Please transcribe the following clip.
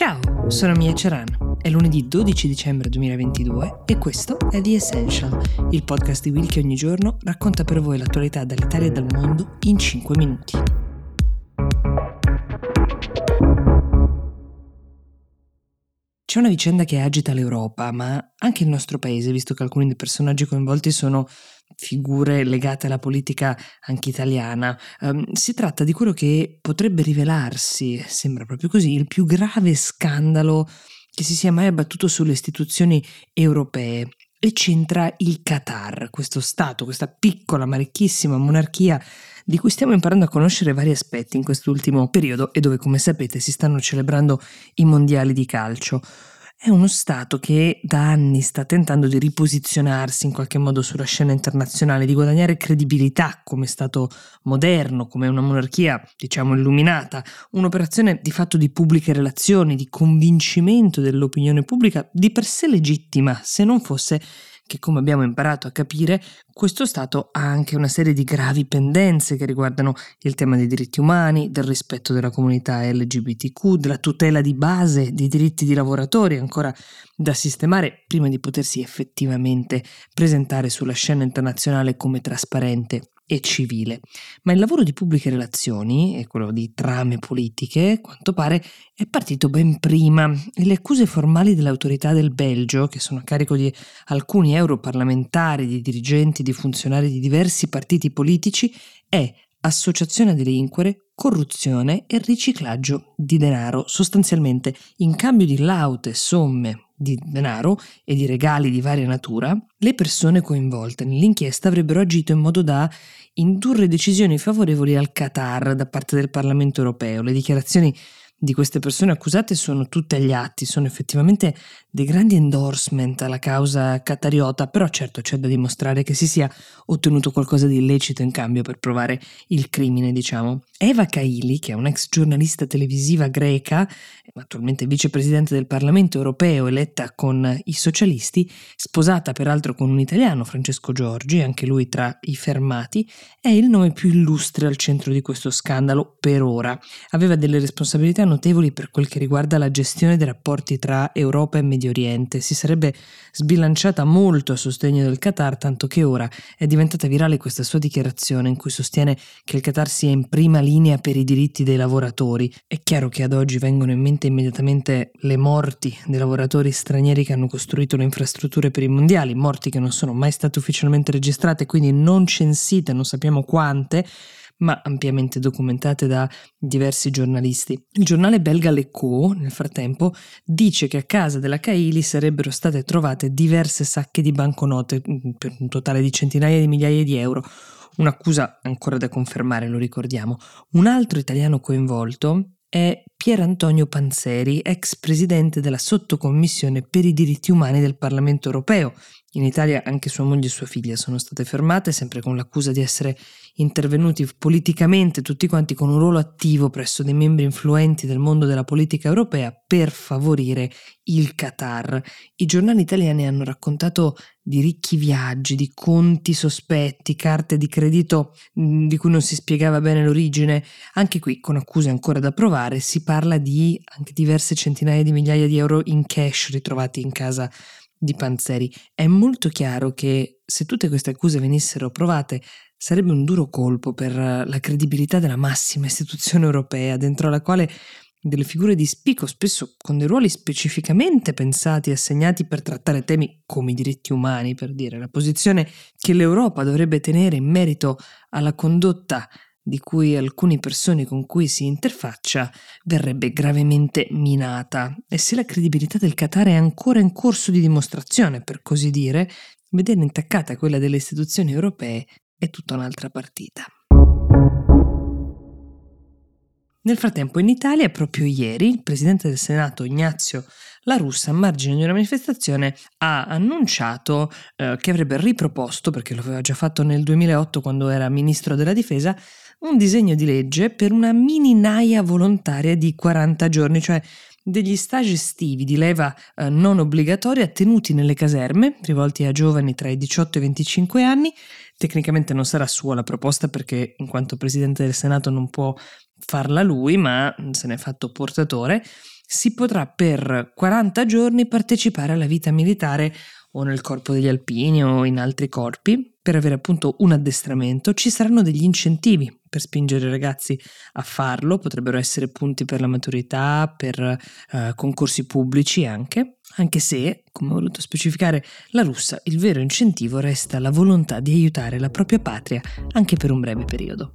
Ciao, sono Mia Ceran. È lunedì 12 dicembre 2022 e questo è The Essential, il podcast di Will che ogni giorno racconta per voi l'attualità dall'Italia e dal mondo in 5 minuti. C'è una vicenda che agita l'Europa, ma anche il nostro paese, visto che alcuni dei personaggi coinvolti sono figure legate alla politica anche italiana. Um, si tratta di quello che potrebbe rivelarsi, sembra proprio così, il più grave scandalo che si sia mai abbattuto sulle istituzioni europee e c'entra il Qatar, questo Stato, questa piccola ma ricchissima monarchia di cui stiamo imparando a conoscere vari aspetti in quest'ultimo periodo e dove, come sapete, si stanno celebrando i mondiali di calcio. È uno Stato che da anni sta tentando di riposizionarsi in qualche modo sulla scena internazionale, di guadagnare credibilità come Stato moderno, come una monarchia, diciamo, illuminata, un'operazione di fatto di pubbliche relazioni, di convincimento dell'opinione pubblica, di per sé legittima, se non fosse che come abbiamo imparato a capire, questo Stato ha anche una serie di gravi pendenze che riguardano il tema dei diritti umani, del rispetto della comunità LGBTQ, della tutela di base dei diritti di lavoratori, ancora da sistemare prima di potersi effettivamente presentare sulla scena internazionale come trasparente e civile. Ma il lavoro di pubbliche relazioni e quello di trame politiche, quanto pare, è partito ben prima e le accuse formali delle autorità del Belgio, che sono a carico di alcuni europarlamentari, di dirigenti, di funzionari di diversi partiti politici, è associazione a delinquere, corruzione e riciclaggio di denaro, sostanzialmente in cambio di laute somme di denaro e di regali di varia natura, le persone coinvolte nell'inchiesta avrebbero agito in modo da indurre decisioni favorevoli al Qatar da parte del Parlamento europeo. Le dichiarazioni di queste persone accusate sono tutte agli atti, sono effettivamente dei grandi endorsement alla causa catariota, però certo c'è da dimostrare che si sia ottenuto qualcosa di illecito in cambio per provare il crimine, diciamo. Eva Kaili, che è un'ex giornalista televisiva greca, attualmente vicepresidente del Parlamento europeo eletta con i socialisti, sposata peraltro con un italiano, Francesco Giorgi, anche lui tra i fermati, è il nome più illustre al centro di questo scandalo per ora. Aveva delle responsabilità notevoli per quel che riguarda la gestione dei rapporti tra Europa e Medio Oriente. Si sarebbe sbilanciata molto a sostegno del Qatar, tanto che ora è diventata virale questa sua dichiarazione in cui sostiene che il Qatar sia in prima linea per i diritti dei lavoratori. È chiaro che ad oggi vengono in mente immediatamente le morti dei lavoratori stranieri che hanno costruito le infrastrutture per i mondiali, morti che non sono mai state ufficialmente registrate, quindi non censite, non sappiamo quante ma ampiamente documentate da diversi giornalisti. Il giornale belga L'Echo, nel frattempo, dice che a casa della Kaili sarebbero state trovate diverse sacche di banconote mm, per un totale di centinaia di migliaia di euro. Un'accusa ancora da confermare, lo ricordiamo. Un altro italiano coinvolto è Pier Antonio Panzeri, ex presidente della sottocommissione per i diritti umani del Parlamento europeo, in Italia anche sua moglie e sua figlia sono state fermate, sempre con l'accusa di essere intervenuti politicamente tutti quanti con un ruolo attivo presso dei membri influenti del mondo della politica europea per favorire il Qatar. I giornali italiani hanno raccontato di ricchi viaggi, di conti sospetti, carte di credito mm, di cui non si spiegava bene l'origine. Anche qui, con accuse ancora da provare, si parla di anche diverse centinaia di migliaia di euro in cash ritrovati in casa di Panzeri, è molto chiaro che se tutte queste accuse venissero provate sarebbe un duro colpo per la credibilità della massima istituzione europea, dentro la quale delle figure di spicco, spesso con dei ruoli specificamente pensati e assegnati per trattare temi come i diritti umani, per dire, la posizione che l'Europa dovrebbe tenere in merito alla condotta di cui alcune persone con cui si interfaccia verrebbe gravemente minata e se la credibilità del Qatar è ancora in corso di dimostrazione, per così dire, vedere intaccata quella delle istituzioni europee è tutta un'altra partita. Nel frattempo in Italia, proprio ieri, il Presidente del Senato Ignazio La Russa, a margine di una manifestazione, ha annunciato eh, che avrebbe riproposto, perché lo aveva già fatto nel 2008 quando era Ministro della Difesa, un disegno di legge per una mini naia volontaria di 40 giorni, cioè degli stage estivi di leva eh, non obbligatoria tenuti nelle caserme, rivolti a giovani tra i 18 e i 25 anni. Tecnicamente non sarà sua la proposta perché in quanto Presidente del Senato non può farla lui, ma se ne è fatto portatore si potrà per 40 giorni partecipare alla vita militare o nel corpo degli alpini o in altri corpi per avere appunto un addestramento. Ci saranno degli incentivi per spingere i ragazzi a farlo, potrebbero essere punti per la maturità, per eh, concorsi pubblici anche, anche se, come ho voluto specificare, la russa il vero incentivo resta la volontà di aiutare la propria patria anche per un breve periodo.